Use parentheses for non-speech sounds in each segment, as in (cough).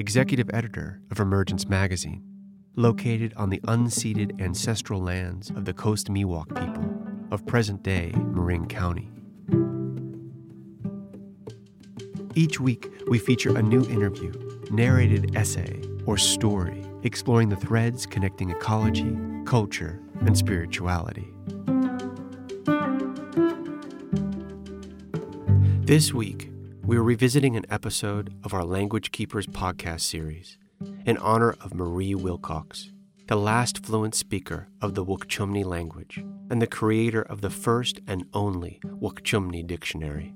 executive editor of Emergence Magazine, located on the unceded ancestral lands of the Coast Miwok people of present day Marin County. Each week, we feature a new interview, narrated essay, or story exploring the threads connecting ecology, culture, and spirituality. This week, we are revisiting an episode of our Language Keepers podcast series in honor of Marie Wilcox, the last fluent speaker of the Wukchumni language and the creator of the first and only Wukchumni dictionary.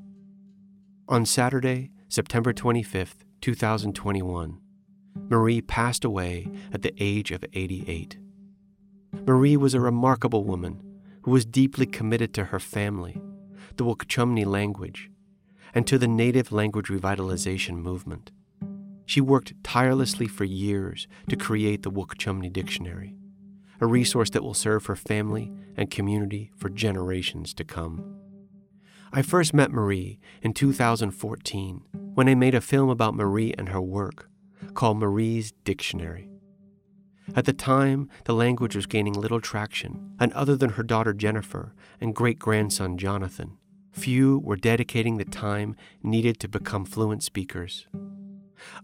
On Saturday, September 25th, 2021, Marie passed away at the age of 88. Marie was a remarkable woman who was deeply committed to her family, the Wukchumni language, and to the native language revitalization movement. She worked tirelessly for years to create the Wukchumni Dictionary, a resource that will serve her family and community for generations to come. I first met Marie in 2014 when I made a film about Marie and her work called Marie's Dictionary. At the time, the language was gaining little traction, and other than her daughter Jennifer and great grandson Jonathan, Few were dedicating the time needed to become fluent speakers.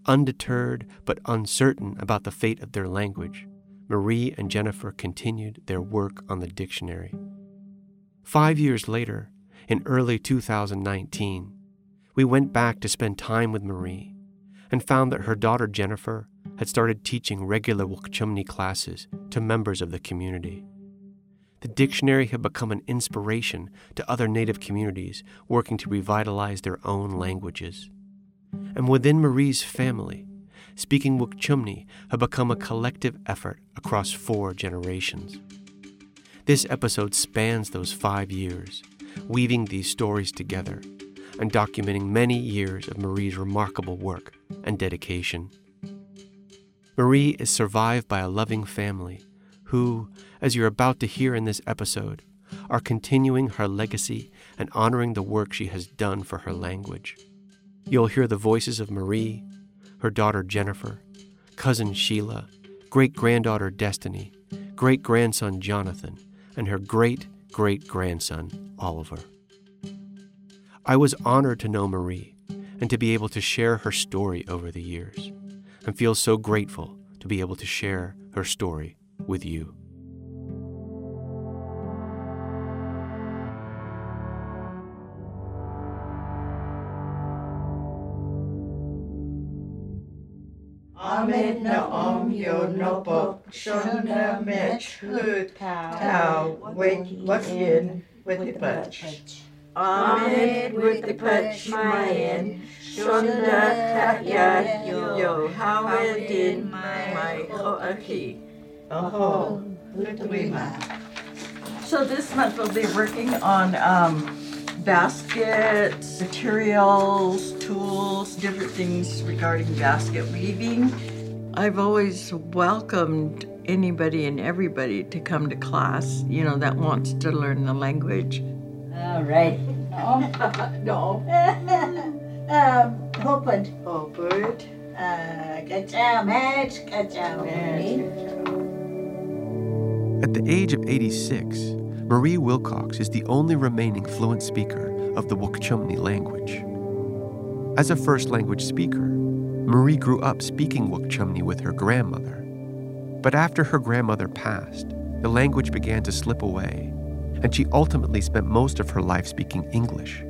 Undeterred but uncertain about the fate of their language, Marie and Jennifer continued their work on the dictionary. Five years later, in early 2019, we went back to spend time with Marie and found that her daughter Jennifer had started teaching regular Wukchumni classes to members of the community the dictionary had become an inspiration to other Native communities working to revitalize their own languages. And within Marie's family, speaking Wukchumni had become a collective effort across four generations. This episode spans those five years, weaving these stories together and documenting many years of Marie's remarkable work and dedication. Marie is survived by a loving family who, as you're about to hear in this episode, are continuing her legacy and honoring the work she has done for her language. You'll hear the voices of Marie, her daughter Jennifer, cousin Sheila, great granddaughter Destiny, great grandson Jonathan, and her great great grandson Oliver. I was honored to know Marie and to be able to share her story over the years, and feel so grateful to be able to share her story with you. Ahmed na om yo no bo shona mech hu tau wait what in with the punch. Ahmed with the punch mayan shona ya yo my hoaki. Oh, So this month we'll be working on um, baskets, materials, tools, different things regarding basket weaving. I've always welcomed anybody and everybody to come to class, you know, that wants to learn the language. All right. (laughs) No. no. (laughs) um, Hopend. Hobart. Uh, Kacau, Madge, Kacau. At the age of 86, Marie Wilcox is the only remaining fluent speaker of the Wukchumni language. As a first language speaker, Marie grew up speaking Wukchumni with her grandmother. But after her grandmother passed, the language began to slip away, and she ultimately spent most of her life speaking English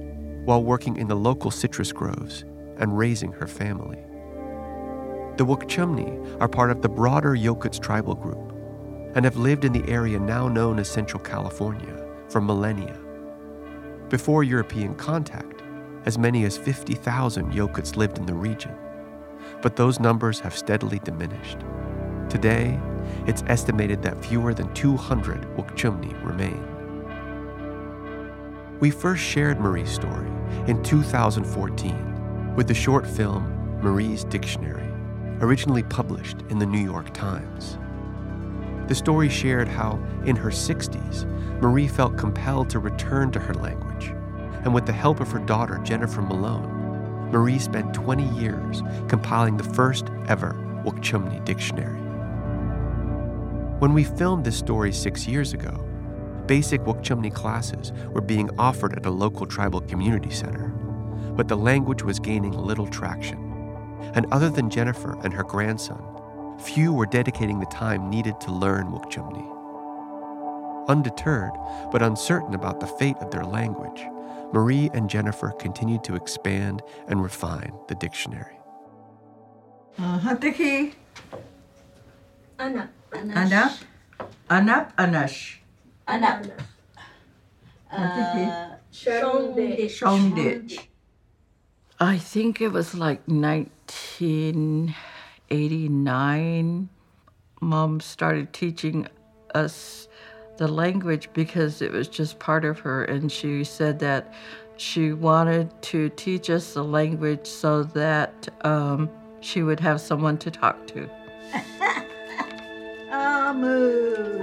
while working in the local citrus groves and raising her family. The Wukchumni are part of the broader Yokuts tribal group and have lived in the area now known as Central California for millennia. Before European contact, as many as 50,000 Yokuts lived in the region, but those numbers have steadily diminished. Today, it's estimated that fewer than 200 Wukchumni remain. We first shared Marie's story in 2014 with the short film Marie's Dictionary, originally published in the New York Times. The story shared how, in her 60s, Marie felt compelled to return to her language, and with the help of her daughter, Jennifer Malone, Marie spent 20 years compiling the first ever Wukchumni dictionary. When we filmed this story six years ago, basic Wukchumni classes were being offered at a local tribal community center, but the language was gaining little traction. And other than Jennifer and her grandson, few were dedicating the time needed to learn Wukchumni. Undeterred, but uncertain about the fate of their language, Marie and Jennifer continued to expand and refine the dictionary. Tiki. Anak. Anak. Anak. Anash. Anak. Tiki. Shongde. Shongditch. I think it was like 1989. Mom started teaching us the language because it was just part of her, and she said that she wanted to teach us the language so that um, she would have someone to talk to. (laughs) Amu.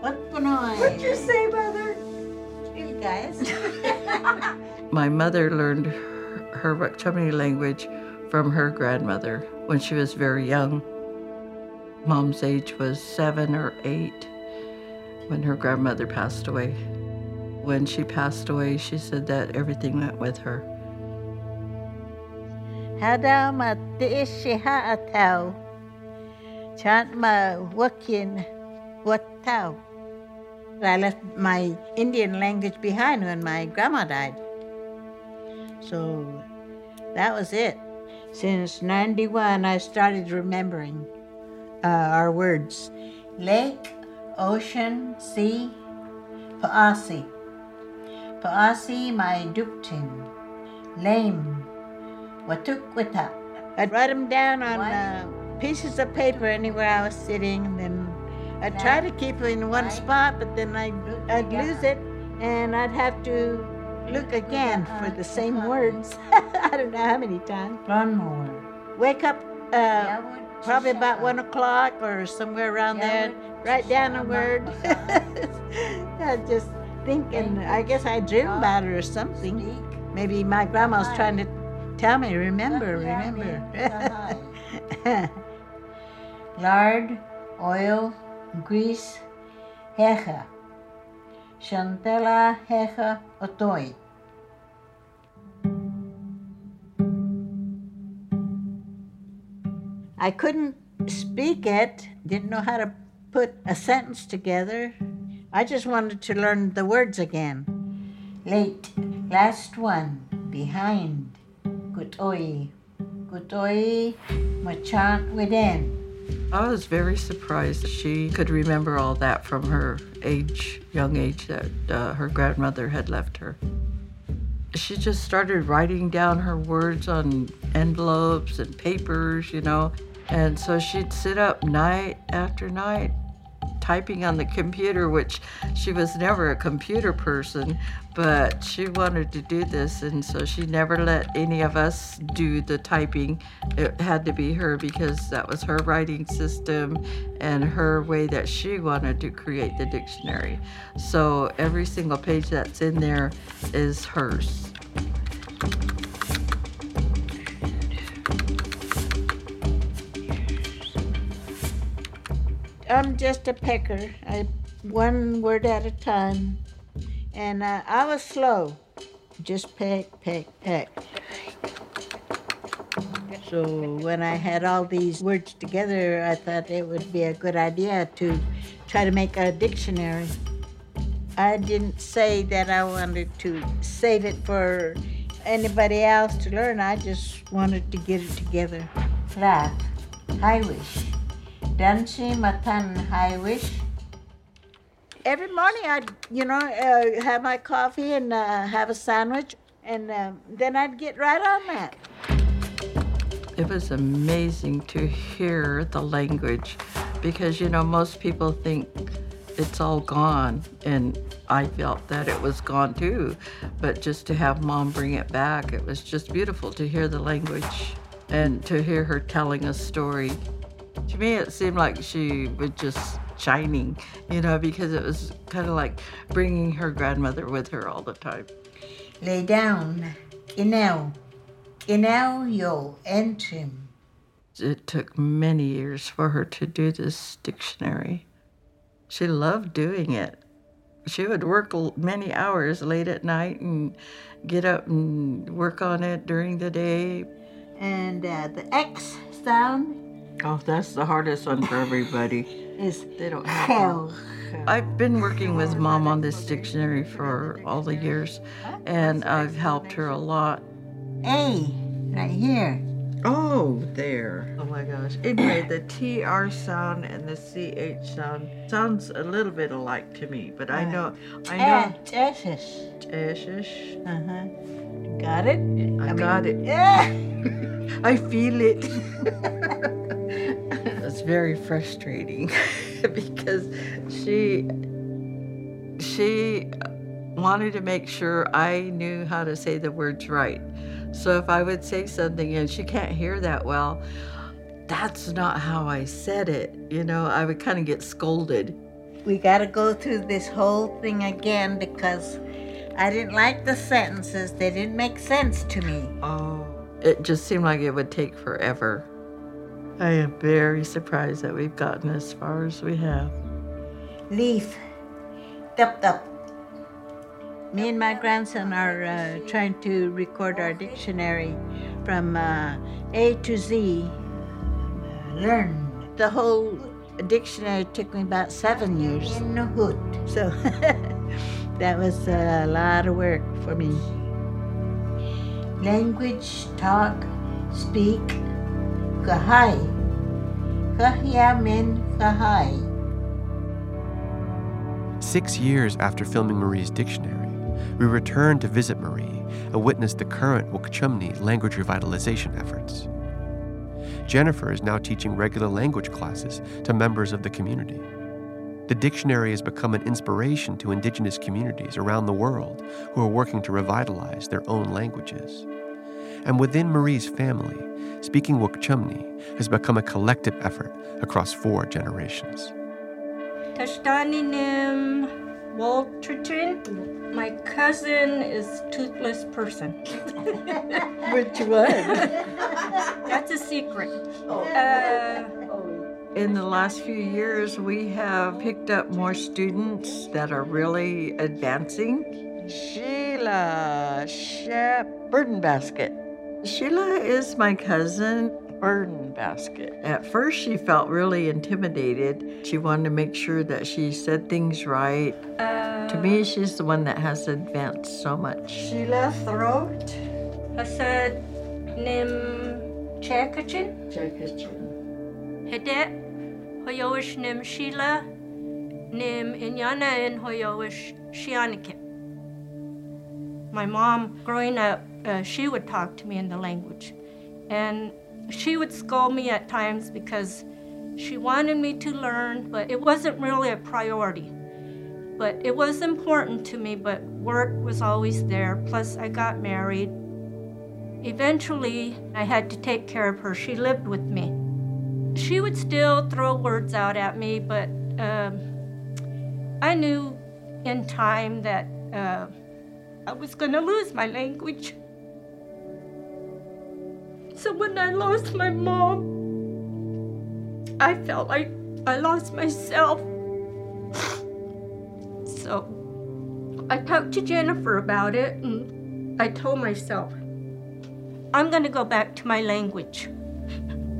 What panoy? What'd you say, mother? You guys. (laughs) My mother learned her, her language from her grandmother when she was very young. Mom's age was seven or eight when her grandmother passed away. When she passed away, she said that everything went with her. I left my Indian language behind when my grandma died. So that was it. Since 91, I started remembering uh, our words lake, ocean, sea, paasi. Paasi my duktin, lame, watukwita. I'd write them down on uh, pieces of paper anywhere I was sitting, and then I'd try to keep it in one spot, but then I'd, I'd lose it, and I'd have to look again for the same words. (laughs) I don't know how many times. One more. Wake up uh, probably about one o'clock or somewhere around there. Write down a word. (laughs) I just thinking. I guess I dream about it or something. Maybe my grandma was trying to tell me, remember, remember. (laughs) Lard, oil, grease, hecha. Chantella hecha otoi. I couldn't speak it, didn't know how to put a sentence together. I just wanted to learn the words again. Late, last one, behind, gutoi, gutoi, machant within. I was very surprised she could remember all that from her age, young age that uh, her grandmother had left her. She just started writing down her words on envelopes and papers, you know, and so she'd sit up night after night typing on the computer, which she was never a computer person, but she wanted to do this, and so she never let any of us do the typing. It had to be her because that was her writing system and her way that she wanted to create the dictionary. So every single page that's in there is hers. I'm just a picker. I one word at a time, and uh, I was slow. Just peck, peck, peck. So when I had all these words together, I thought it would be a good idea to try to make a dictionary. I didn't say that I wanted to save it for anybody else to learn. I just wanted to get it together. Flat, high wish. Dansi matan high wish. Every morning I'd, you know, uh, have my coffee and uh, have a sandwich And um, then I'd get right on that. It was amazing to hear the language because, you know, most people think it's all gone. And I felt that it was gone too. But just to have mom bring it back, it was just beautiful to hear the language and to hear her telling a story. To me, it seemed like she was just shining, you know, because it was kind of like bringing her grandmother with her all the time. Lay down. Inel. Inel yo entrim. It took many years for her to do this dictionary. She loved doing it. She would work many hours late at night and get up and work on it during the day. And uh, the X sound Oh, that's the hardest one for everybody. is They don't have hell. I've been working with mom on this dictionary for all the years, and I've helped her a lot. A, right here. Oh, there. Oh my gosh. Anyway, the TR sound and the CH sound sounds a little bit alike to me, but I know, I know. Tessis. Eshish. Uh huh. Got it? I got it. Yeah. (laughs) I feel it. (laughs) very frustrating (laughs) because she she wanted to make sure I knew how to say the words right. So if I would say something and she can't hear that well, that's not how I said it. You know, I would kind of get scolded. We got to go through this whole thing again because I didn't like the sentences. They didn't make sense to me. Oh. It just seemed like it would take forever. I am very surprised that we've gotten as far as we have. Leaf. Tup tup. Me and my grandson are uh, trying to record our dictionary from uh, A to Z. Learn. The whole dictionary took me about seven years. In the hood. So (laughs) that was a lot of work for me. Language, talk, speak. Six years after filming Marie's dictionary, we returned to visit Marie and witness the current Wukchumni language revitalization efforts. Jennifer is now teaching regular language classes to members of the community. The dictionary has become an inspiration to indigenous communities around the world who are working to revitalize their own languages. And within Marie's family, speaking Wukchumni has become a collective effort across four generations. Tashtaninim Walterton. My cousin is toothless person. (laughs) Which one? (laughs) That's a secret. Uh, In the last few years, we have picked up more students that are really advancing. Sheila Shep Burden Basket. Sheila is my cousin, Burden Basket. At first, she felt really intimidated. She wanted to make sure that she said things right. uh, To me, she's the one that has advanced so much. Sheila Throat. Hasad Nim Chekachin. Hedet Hoyoish Nim Sheila Nim Inyana and Hoyoish Shianikin. My mom, growing up, uh, she would talk to me in the language. And she would scold me at times because she wanted me to learn, but it wasn't really a priority. But it was important to me, but work was always there. Plus, I got married. Eventually, I had to take care of her. She lived with me. She would still throw words out at me, but um, I knew in time that uh, I was going to lose my language. So when I lost my mom, I felt like I lost myself. So I talked to Jennifer about it and I told myself, I'm going to go back to my language.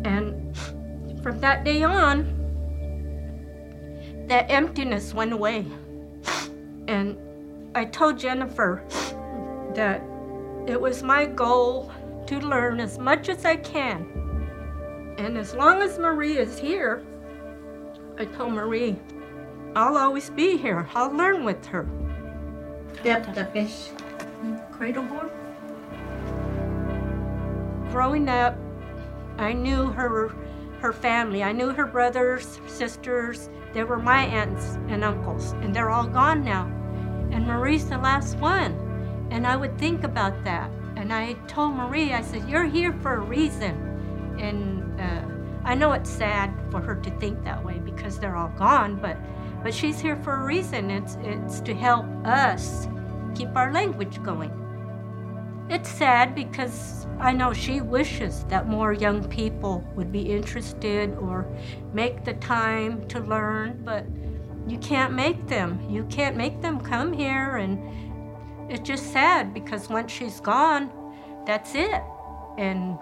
And from that day on, that emptiness went away. And I told Jennifer that it was my goal to learn as much as I can. And as long as Marie is here, I told Marie, I'll always be here. I'll learn with her. Yep, the fish. Cradleboard? growing up, I knew her her family. I knew her brothers, sisters. They were my aunts and uncles, and they're all gone now. And Marie's the last one. And I would think about that. And I told Marie, I said, You're here for a reason. And uh, I know it's sad for her to think that way because they're all gone, but but she's here for a reason. It's it's to help us keep our language going. It's sad because I know she wishes that more young people would be interested or make the time to learn, but you can't make them. You can't make them come here and it's just sad because once she's gone, that's it. And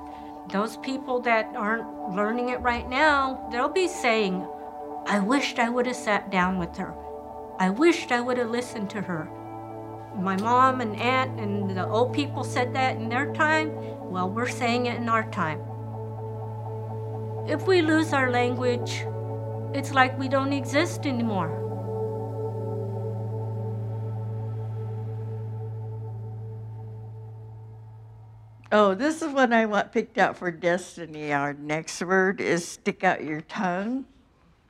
those people that aren't learning it right now, they'll be saying, I wished I would have sat down with her. I wished I would have listened to her. My mom and aunt and the old people said that in their time. Well, we're saying it in our time. If we lose our language, it's like we don't exist anymore. Oh, this is what I want picked out for Destiny. Our next word is stick out your tongue.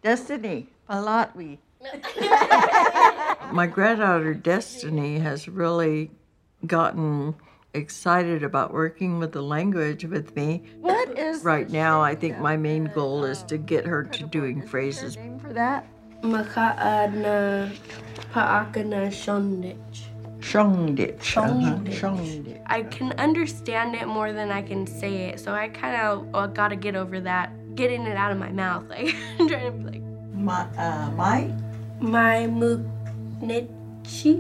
Destiny, palatwi. (laughs) My granddaughter Destiny has really gotten excited about working with the language with me. What is Right now, I think my main goal is to get her to doing phrases. name for that? Maka'a na pa'aka shondich. Shongditch. Shongditch. Shongditch. I can understand it more than I can say it, so I kind of uh, got to get over that, getting it out of my mouth. (laughs) Like I'm trying to be like My, uh, my my muknichi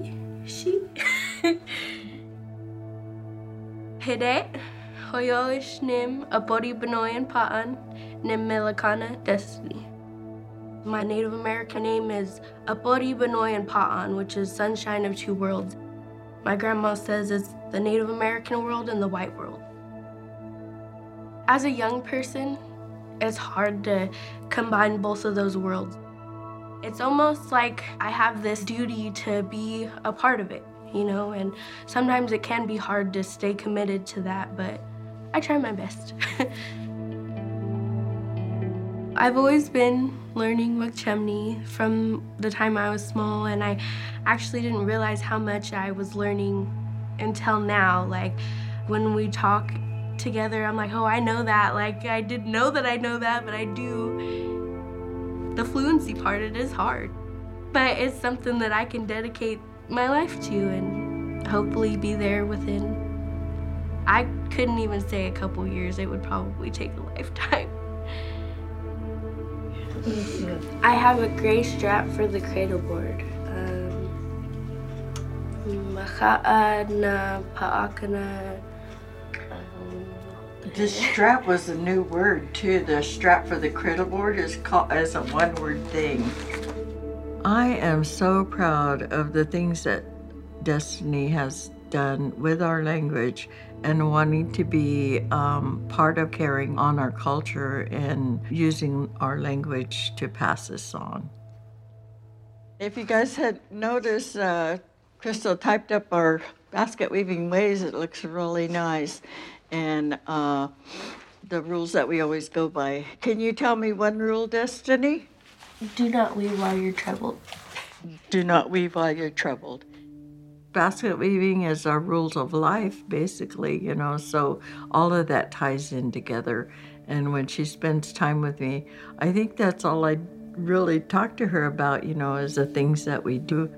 she. (laughs) Hide hoyoish nim abori benoyan pa'an nim melakana destiny. My Native American name is Apori Benoyan Pa'an, which is sunshine of two worlds. My grandma says it's the Native American world and the white world. As a young person, it's hard to combine both of those worlds. It's almost like I have this duty to be a part of it, you know, and sometimes it can be hard to stay committed to that, but I try my best. (laughs) I've always been learning Wukchumni from the time I was small, and I actually didn't realize how much I was learning until now. Like when we talk together, I'm like, oh, I know that. Like I didn't know that I know that, but I do. The fluency part, it is hard, but it's something that I can dedicate my life to and hopefully be there within. I couldn't even say a couple years, it would probably take a lifetime. I have a gray strap for the cradle board. Na. um, This strap was a new word too. The strap for the cradle board is called as a one-word thing. I am so proud of the things that Destiny has done with our language and wanting to be um, part of carrying on our culture and using our language to pass this on. If you guys had noticed, uh, Crystal typed up our basket weaving ways. It looks really nice. And uh, the rules that we always go by. Can you tell me one rule, Destiny? Do not weave while you're troubled. Do not weave while you're troubled. Basket weaving is our rules of life, basically, you know, so all of that ties in together. And when she spends time with me, I think that's all I really talk to her about, you know, is the things that we do.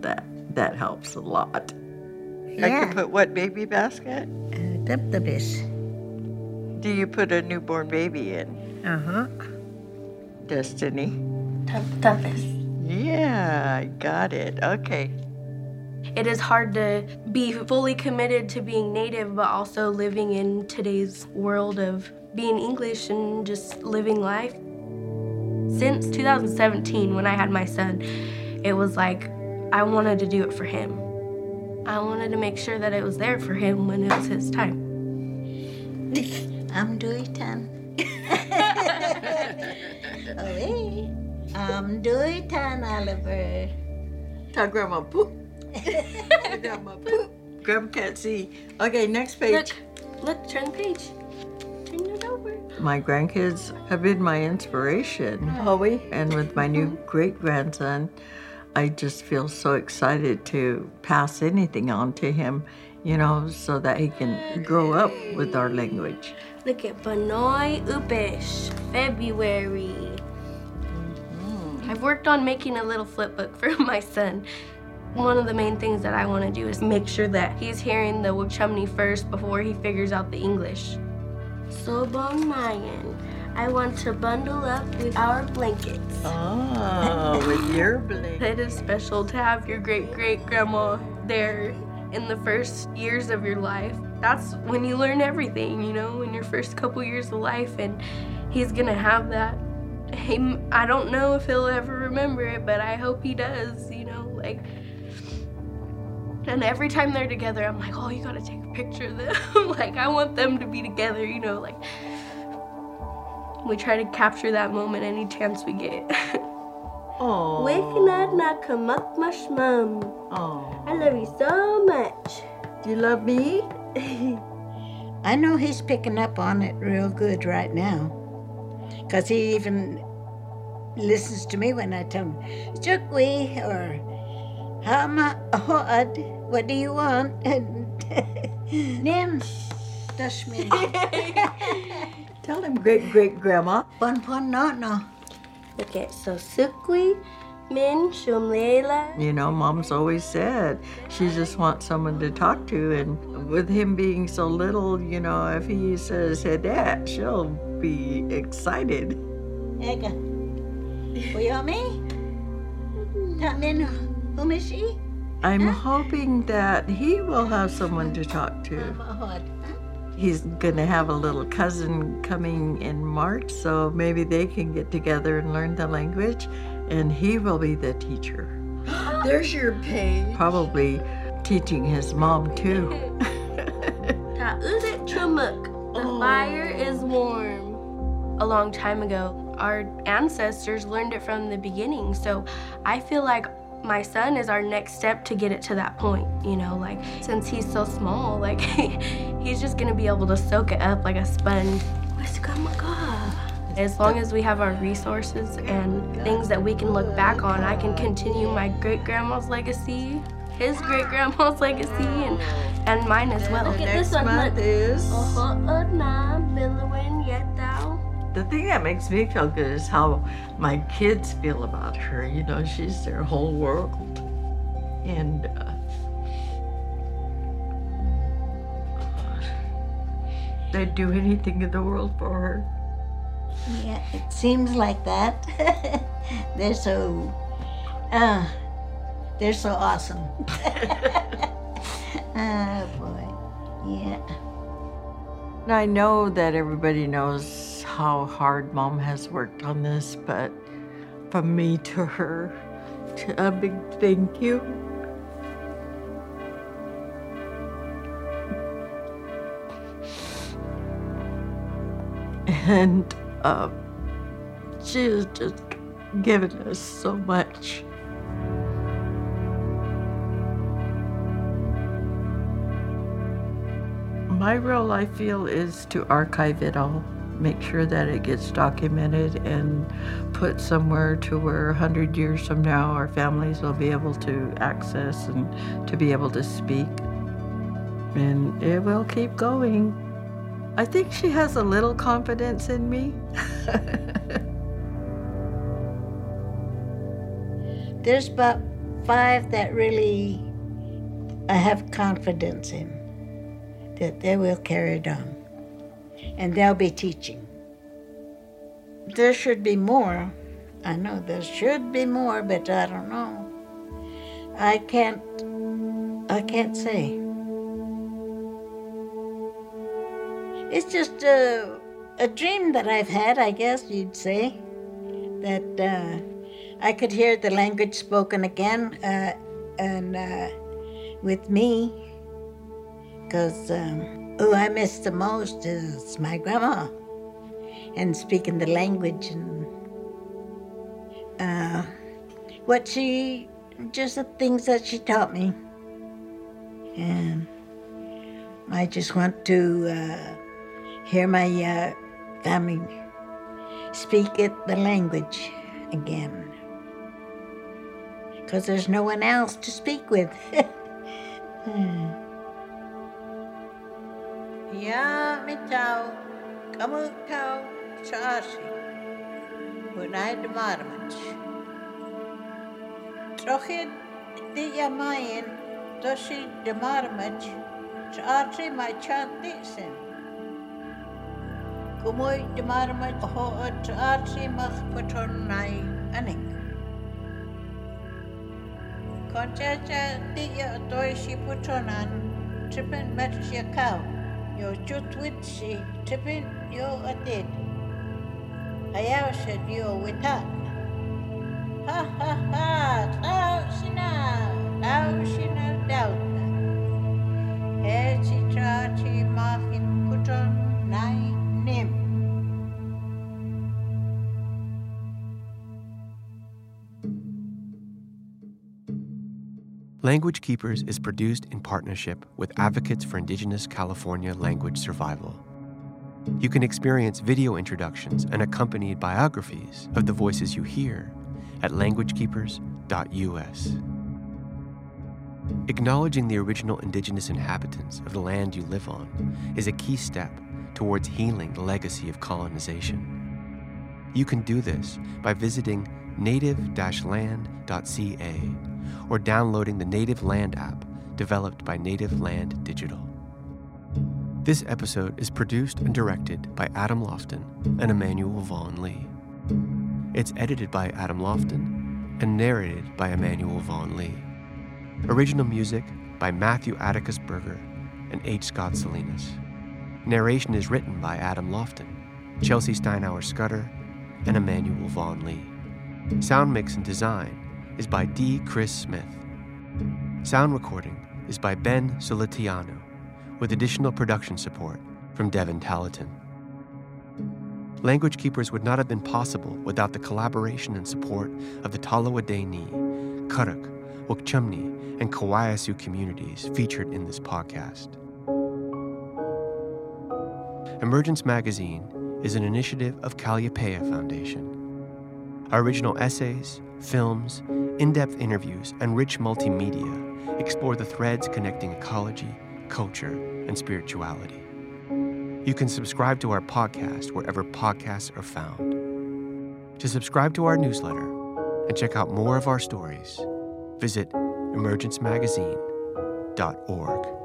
That that helps a lot. Yeah. I Yeah. can put what baby basket? Uh, Dabdabis. Do you put a newborn baby in? Uh-huh. Destiny? Tough- toughest. Yeah, I got it. Okay. It is hard to be fully committed to being native, but also living in today's world of being English and just living life. Since 2017, when I had my son, it was like I wanted to do it for him. I wanted to make sure that it was there for him when it was his time. I'm Duitan. oh, hey. I'm Duitan, Oliver. Tell Grandma poop. Grandma poop. Grandma can't see. Okay, next page. Look, turn the page. Turn it over. My grandkids have been my inspiration. Howie. And with my new (laughs) great grandson, I just feel so excited to pass anything on to him, you know, so that he can grow up with our language. Look at Banoy Upish, February. Mm-hmm. I've worked on making a little flip book for (laughs) my son. One of the main things that I want to do is make sure that he's hearing the Wukchumni first before he figures out the English. So, Sobong Mayan. I want to bundle up with our blankets. (laughs) Oh, with your blanket. It is special to have your great great grandma there in the first years of your life. That's when you learn everything, you know, in your first couple years of life, and he's gonna have that. He, I don't know if he'll ever remember it, but I hope he does, you know, like. And every time they're together, I'm like, oh, you gotta take a picture of them. (laughs) like, I want them to be together, you know, like. We try to capture that moment any chance we get. Oh. Wakenad kamak mashmam. Oh. I love you so much. Do you love me? (laughs) I know he's picking up on it real good right now. Because he even listens to me when I tell him, Chukwi or Hama Hoad, what do you want? (laughs) Nim Dashmi. (laughs) Tell him great great grandma. Pon pon no no. Okay, so Sukwi, Min, Shumlela. You know, mom's always said she just wants someone to talk to. And with him being so little, you know, if he says, hey, dad, she'll be excited. Ega. Uyomi? Tamin Umishi? I'm hoping that he will have someone to talk to. He's going to have a little cousin coming in March, so maybe they can get together and learn the language, and he will be the teacher. (gasps) There's your page. Probably teaching his mom too. (laughs) Ta'udet Chumuk. The oh. fire is warm. A long time ago, our ancestors learned it from the beginning. So I feel like my son is our next step to get it to that point. You know, like since he's so small, like (laughs) he's just gonna be able to soak it up like a sponge. As long as we have our resources and things that we can look back on, I can continue my great grandma's legacy, his great grandma's legacy, and, and mine as well. Look at this one. month Look. is. The thing that makes me feel good is how my kids feel about her. You know, she's their whole world. And uh, they'd do anything in the world for her. Yeah, it seems like that. (laughs) they're so, uh, they're so awesome. (laughs) oh boy, yeah. I know that everybody knows how hard mom has worked on this, but from me to her, to a big thank you. And uh, she has just given us so much. My role, I feel, is to archive it all, make sure that it gets documented and put somewhere to where 100 years from now our families will be able to access and to be able to speak. And it will keep going. I think she has a little confidence in me. (laughs) There's about five that really I have confidence in that they will carry it on and they'll be teaching. There should be more. I know there should be more, but I don't know. I can't I can't say. It's just a, a dream that I've had, I guess you'd say, that uh, I could hear the language spoken again uh, and uh, with me because um, who I miss the most is my grandma and speaking the language and uh, what she, just the things that she taught me. And I just want to uh, hear my uh, family speak it the language again. Because there's no one else to speak with. (laughs) hmm. Ja, mitau, kamu tau, saasi, hunai de marmach. Trochid di yamayin, dosi de marmach, saasi mai chan dixin. Kumoy de marmach ho at saasi mach patron nai anik. Konchacha di ya doisi patronan, tripen metch ya kau. Yo chutwit si tipin yo atid. Ayaw siya yo witan. Ha ha ha, tao sina, tao sina daw na. He si tra chi mahin puton nai Language Keepers is produced in partnership with Advocates for Indigenous California Language Survival. You can experience video introductions and accompanied biographies of the voices you hear at languagekeepers.us. Acknowledging the original Indigenous inhabitants of the land you live on is a key step towards healing the legacy of colonization. You can do this by visiting native land.ca or downloading the Native Land app developed by Native Land Digital. This episode is produced and directed by Adam Loften and Emmanuel Vaughan-Lee. It's edited by Adam Loften and narrated by Emmanuel Vaughan-Lee. Original music by Matthew Atticus Berger and H. Scott Salinas. Narration is written by Adam Loften, Chelsea Steinauer Scudder, and Emmanuel Vaughan-Lee. Sound mix and design is by D. Chris Smith. Sound recording is by Ben Solitiano, with additional production support from Devin Talaton. Language Keepers would not have been possible without the collaboration and support of the Tolowa Dee-ni', Karuk, Wukchumni, and Kawaiisu communities featured in this podcast. Emergence Magazine is an initiative of Kalliopeia Foundation. Our original essays, films, in depth interviews, and rich multimedia explore the threads connecting ecology, culture, and spirituality. You can subscribe to our podcast wherever podcasts are found. To subscribe to our newsletter and check out more of our stories, visit emergencemagazine.org.